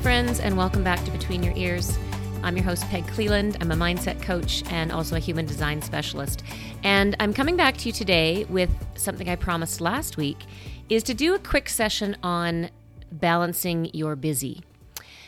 friends, and welcome back to Between Your Ears. I'm your host, Peg Cleland. I'm a mindset coach and also a human design specialist. And I'm coming back to you today with something I promised last week is to do a quick session on balancing your busy.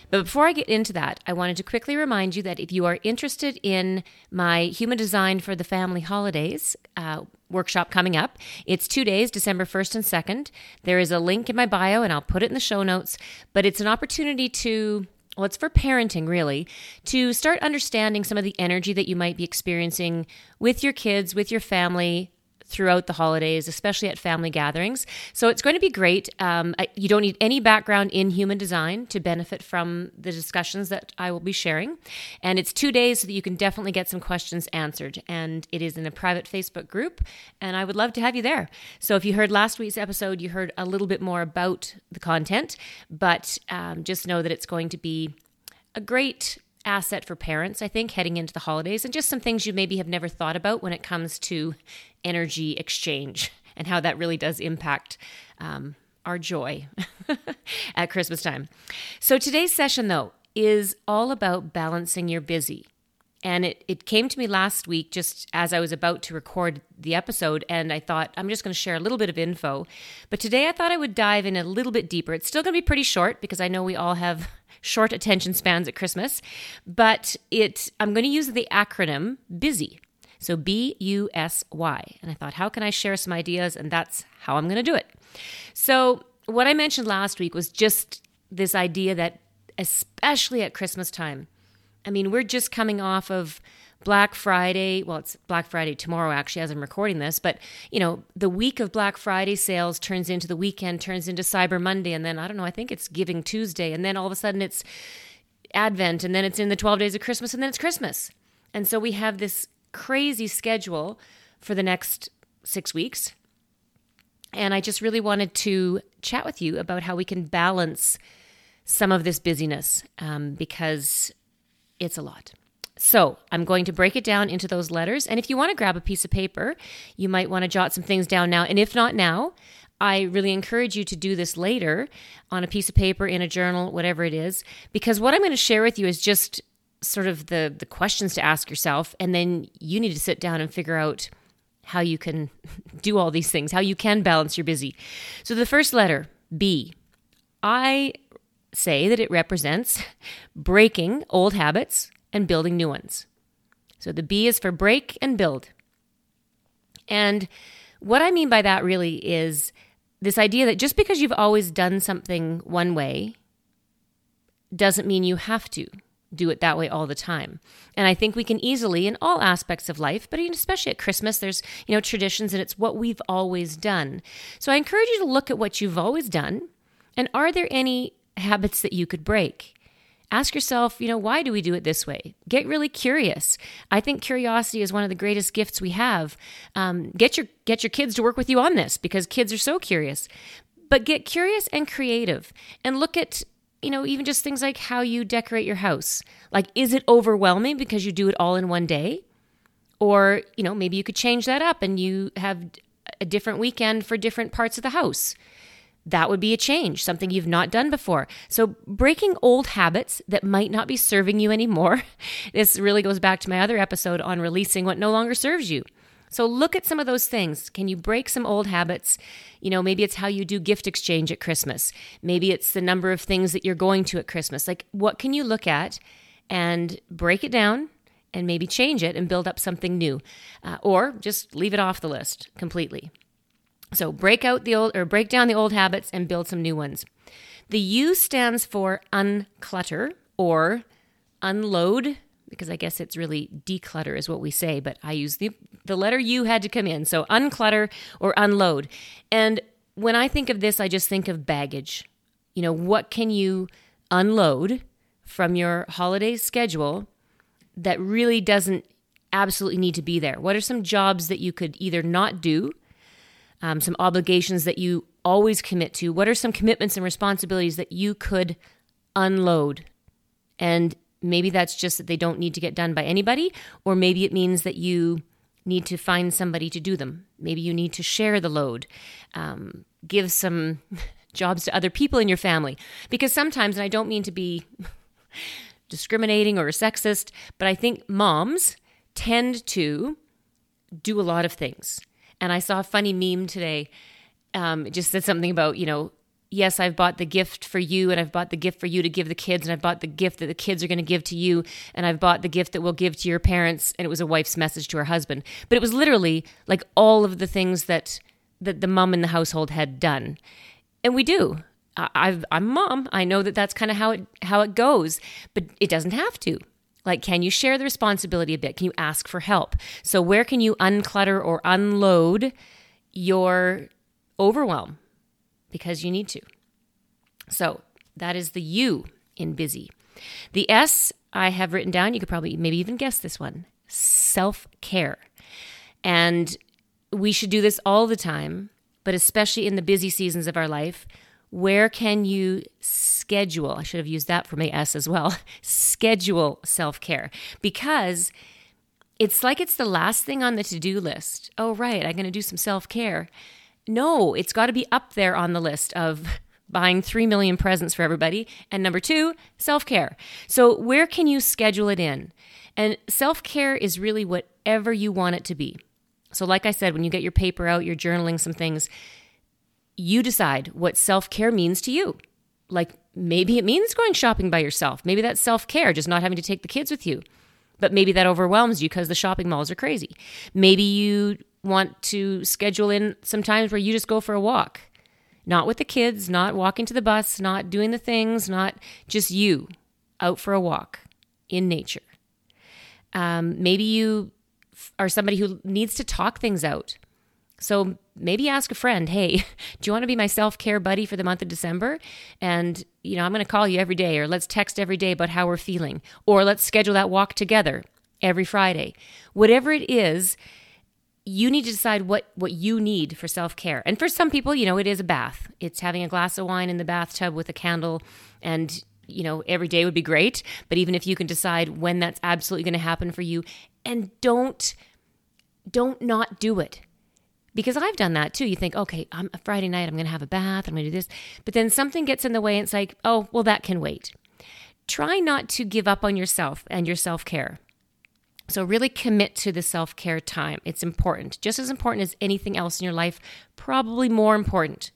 But before I get into that, I wanted to quickly remind you that if you are interested in my Human Design for the Family Holidays uh, workshop coming up, it's two days, December 1st and 2nd. There is a link in my bio, and I'll put it in the show notes. But it's an opportunity to well, it's for parenting really, to start understanding some of the energy that you might be experiencing with your kids, with your family, throughout the holidays, especially at family gatherings. So it's going to be great. Um, you don't need any background in human design to benefit from the discussions that I will be sharing. And it's two days so that you can definitely get some questions answered. And it is in a private Facebook group, and I would love to have you there. So if you heard last week's episode, you heard a little bit more about the content, but um, just know that it's going to be a great asset for parents, I think, heading into the holidays, and just some things you maybe have never thought about when it comes to energy exchange and how that really does impact um, our joy at Christmas time. So today's session, though, is all about balancing your busy. And it, it came to me last week just as I was about to record the episode, and I thought I'm just going to share a little bit of info. But today I thought I would dive in a little bit deeper. It's still going to be pretty short because I know we all have short attention spans at Christmas, but it I'm going to use the acronym BUSY. So B U S Y. And I thought, how can I share some ideas? And that's how I'm going to do it. So, what I mentioned last week was just this idea that, especially at Christmas time, I mean, we're just coming off of Black Friday. Well, it's Black Friday tomorrow, actually, as I'm recording this. But, you know, the week of Black Friday sales turns into the weekend, turns into Cyber Monday. And then, I don't know, I think it's Giving Tuesday. And then all of a sudden it's Advent. And then it's in the 12 days of Christmas. And then it's Christmas. And so we have this crazy schedule for the next six weeks. And I just really wanted to chat with you about how we can balance some of this busyness um, because it's a lot. So I'm going to break it down into those letters. And if you want to grab a piece of paper, you might want to jot some things down now. And if not now, I really encourage you to do this later on a piece of paper, in a journal, whatever it is, because what I'm going to share with you is just sort of the the questions to ask yourself and then you need to sit down and figure out how you can do all these things, how you can balance your busy. So the first letter, B. I say that it represents breaking old habits and building new ones. So the B is for break and build. And what I mean by that really is this idea that just because you've always done something one way doesn't mean you have to do it that way all the time. And I think we can easily in all aspects of life, but especially at Christmas, there's, you know, traditions and it's what we've always done. So I encourage you to look at what you've always done and are there any habits that you could break? ask yourself, you know, why do we do it this way? Get really curious. I think curiosity is one of the greatest gifts we have. Um, get your get your kids to work with you on this because kids are so curious. But get curious and creative, and look at you know even just things like how you decorate your house. Like, is it overwhelming because you do it all in one day? Or you know maybe you could change that up and you have a different weekend for different parts of the house that would be a change, something you've not done before. So, breaking old habits that might not be serving you anymore. This really goes back to my other episode on releasing what no longer serves you. So, look at some of those things. Can you break some old habits? You know, maybe it's how you do gift exchange at Christmas. Maybe it's the number of things that you're going to at Christmas. Like, what can you look at and break it down and maybe change it and build up something new? Uh, or just leave it off the list completely. So break out the old or break down the old habits and build some new ones. The U stands for unclutter or unload because I guess it's really declutter is what we say, but I use the the letter U had to come in. So unclutter or unload. And when I think of this, I just think of baggage. You know, what can you unload from your holiday schedule that really doesn't absolutely need to be there? What are some jobs that you could either not do um, some obligations that you always commit to? What are some commitments and responsibilities that you could unload? And maybe that's just that they don't need to get done by anybody, or maybe it means that you need to find somebody to do them. Maybe you need to share the load, um, give some jobs to other people in your family. Because sometimes, and I don't mean to be discriminating or sexist, but I think moms tend to do a lot of things. And I saw a funny meme today. Um, it just said something about, you know, yes, I've bought the gift for you and I've bought the gift for you to give the kids and I've bought the gift that the kids are going to give to you and I've bought the gift that we'll give to your parents and it was a wife's message to her husband. But it was literally like all of the things that that the mom in the household had done. And we do. I've, I'm mom. I know that that's kind of how it how it goes, but it doesn't have to. Like, can you share the responsibility a bit? Can you ask for help? So, where can you unclutter or unload your overwhelm? Because you need to. So, that is the U in busy. The S I have written down, you could probably maybe even guess this one self care. And we should do this all the time, but especially in the busy seasons of our life. Where can you schedule? I should have used that for my S as well. schedule self care because it's like it's the last thing on the to do list. Oh, right, I'm going to do some self care. No, it's got to be up there on the list of buying 3 million presents for everybody. And number two, self care. So, where can you schedule it in? And self care is really whatever you want it to be. So, like I said, when you get your paper out, you're journaling some things, you decide what self care means to you. Like maybe it means going shopping by yourself. Maybe that's self care, just not having to take the kids with you. But maybe that overwhelms you because the shopping malls are crazy. Maybe you want to schedule in some times where you just go for a walk, not with the kids, not walking to the bus, not doing the things, not just you out for a walk in nature. Um, maybe you are somebody who needs to talk things out. So maybe ask a friend, hey, do you want to be my self care buddy for the month of December? And, you know, I'm going to call you every day, or let's text every day about how we're feeling, or let's schedule that walk together every Friday. Whatever it is, you need to decide what, what you need for self care. And for some people, you know, it is a bath. It's having a glass of wine in the bathtub with a candle and you know, every day would be great. But even if you can decide when that's absolutely going to happen for you, and don't don't not do it because I've done that too. You think, okay, I'm a Friday night, I'm going to have a bath, I'm going to do this, but then something gets in the way, and it's like, oh, well, that can wait. Try not to give up on yourself and your self care. So, really commit to the self care time. It's important, just as important as anything else in your life, probably more important.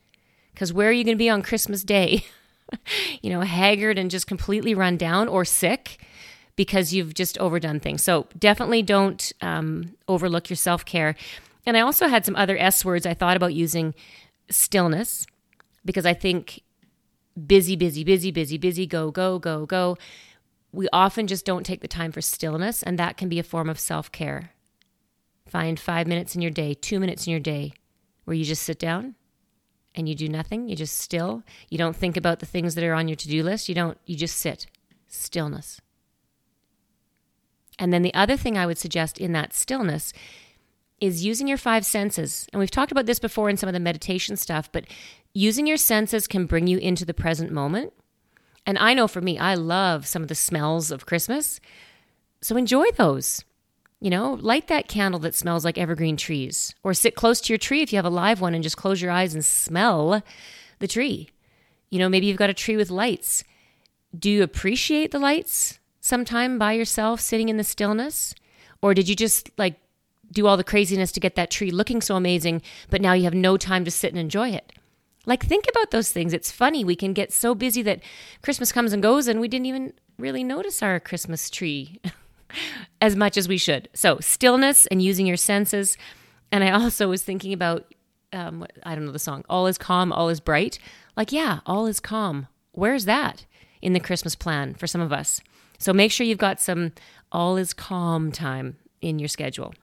Because where are you going to be on Christmas Day? you know, haggard and just completely run down or sick because you've just overdone things. So, definitely don't um, overlook your self care. And I also had some other S words I thought about using stillness because I think busy, busy, busy, busy, busy, go, go, go, go. We often just don't take the time for stillness, and that can be a form of self care. Find five minutes in your day, two minutes in your day, where you just sit down and you do nothing. You just still. You don't think about the things that are on your to do list. You don't, you just sit. Stillness. And then the other thing I would suggest in that stillness is using your five senses. And we've talked about this before in some of the meditation stuff, but using your senses can bring you into the present moment. And I know for me, I love some of the smells of Christmas. So enjoy those. You know, light that candle that smells like evergreen trees, or sit close to your tree if you have a live one and just close your eyes and smell the tree. You know, maybe you've got a tree with lights. Do you appreciate the lights sometime by yourself sitting in the stillness? Or did you just like do all the craziness to get that tree looking so amazing, but now you have no time to sit and enjoy it. Like, think about those things. It's funny. We can get so busy that Christmas comes and goes, and we didn't even really notice our Christmas tree as much as we should. So, stillness and using your senses. And I also was thinking about, um, I don't know the song, All is Calm, All is Bright. Like, yeah, all is calm. Where's that in the Christmas plan for some of us? So, make sure you've got some all is calm time in your schedule.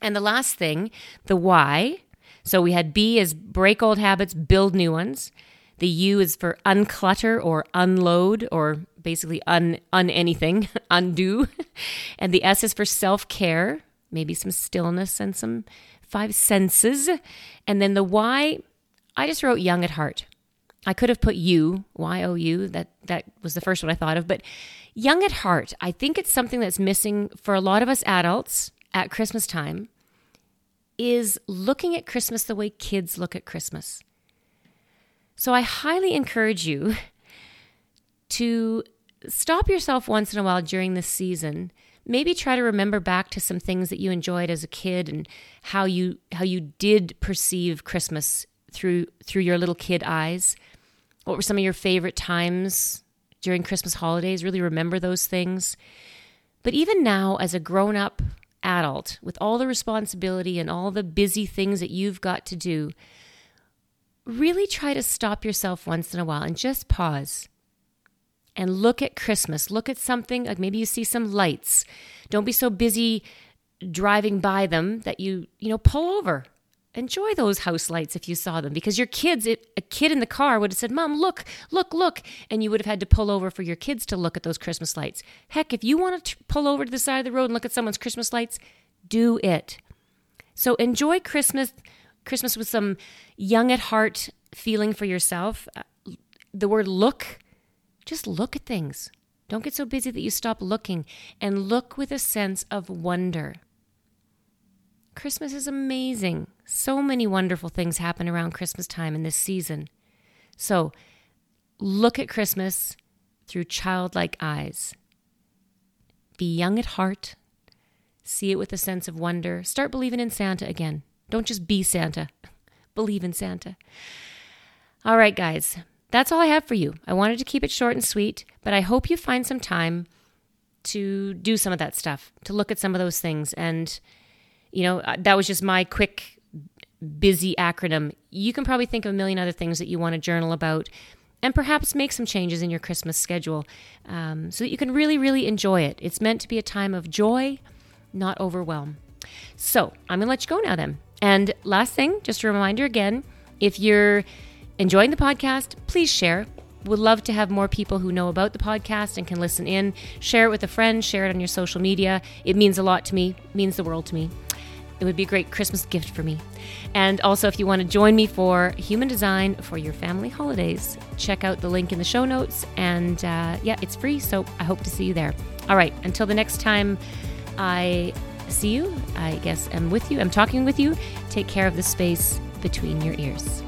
And the last thing, the why. So we had B is break old habits, build new ones. The U is for unclutter or unload or basically un, un anything, undo. And the S is for self care, maybe some stillness and some five senses. And then the Y, I just wrote young at heart. I could have put you, Y O U, that, that was the first one I thought of. But young at heart, I think it's something that's missing for a lot of us adults at Christmas time is looking at Christmas the way kids look at Christmas. So I highly encourage you to stop yourself once in a while during this season. Maybe try to remember back to some things that you enjoyed as a kid and how you how you did perceive Christmas through through your little kid eyes. What were some of your favorite times during Christmas holidays? Really remember those things. But even now as a grown-up adult with all the responsibility and all the busy things that you've got to do, really try to stop yourself once in a while and just pause and look at Christmas. Look at something like maybe you see some lights. Don't be so busy driving by them that you, you know, pull over. Enjoy those house lights if you saw them because your kids, it, a kid in the car would have said, Mom, look, look, look. And you would have had to pull over for your kids to look at those Christmas lights. Heck, if you want to pull over to the side of the road and look at someone's Christmas lights, do it. So enjoy Christmas, Christmas with some young at heart feeling for yourself. Uh, the word look just look at things. Don't get so busy that you stop looking and look with a sense of wonder. Christmas is amazing. So many wonderful things happen around Christmas time in this season. So look at Christmas through childlike eyes. Be young at heart. See it with a sense of wonder. Start believing in Santa again. Don't just be Santa, believe in Santa. All right, guys. That's all I have for you. I wanted to keep it short and sweet, but I hope you find some time to do some of that stuff, to look at some of those things. And, you know, uh, that was just my quick, busy acronym. You can probably think of a million other things that you want to journal about and perhaps make some changes in your Christmas schedule um, so that you can really, really enjoy it. It's meant to be a time of joy, not overwhelm. So I'm going to let you go now then. And last thing, just a reminder again if you're enjoying the podcast, please share. Would love to have more people who know about the podcast and can listen in. Share it with a friend, share it on your social media. It means a lot to me, means the world to me. It would be a great Christmas gift for me. And also, if you want to join me for human design for your family holidays, check out the link in the show notes. And uh, yeah, it's free, so I hope to see you there. All right, until the next time I see you, I guess I'm with you, I'm talking with you. Take care of the space between your ears.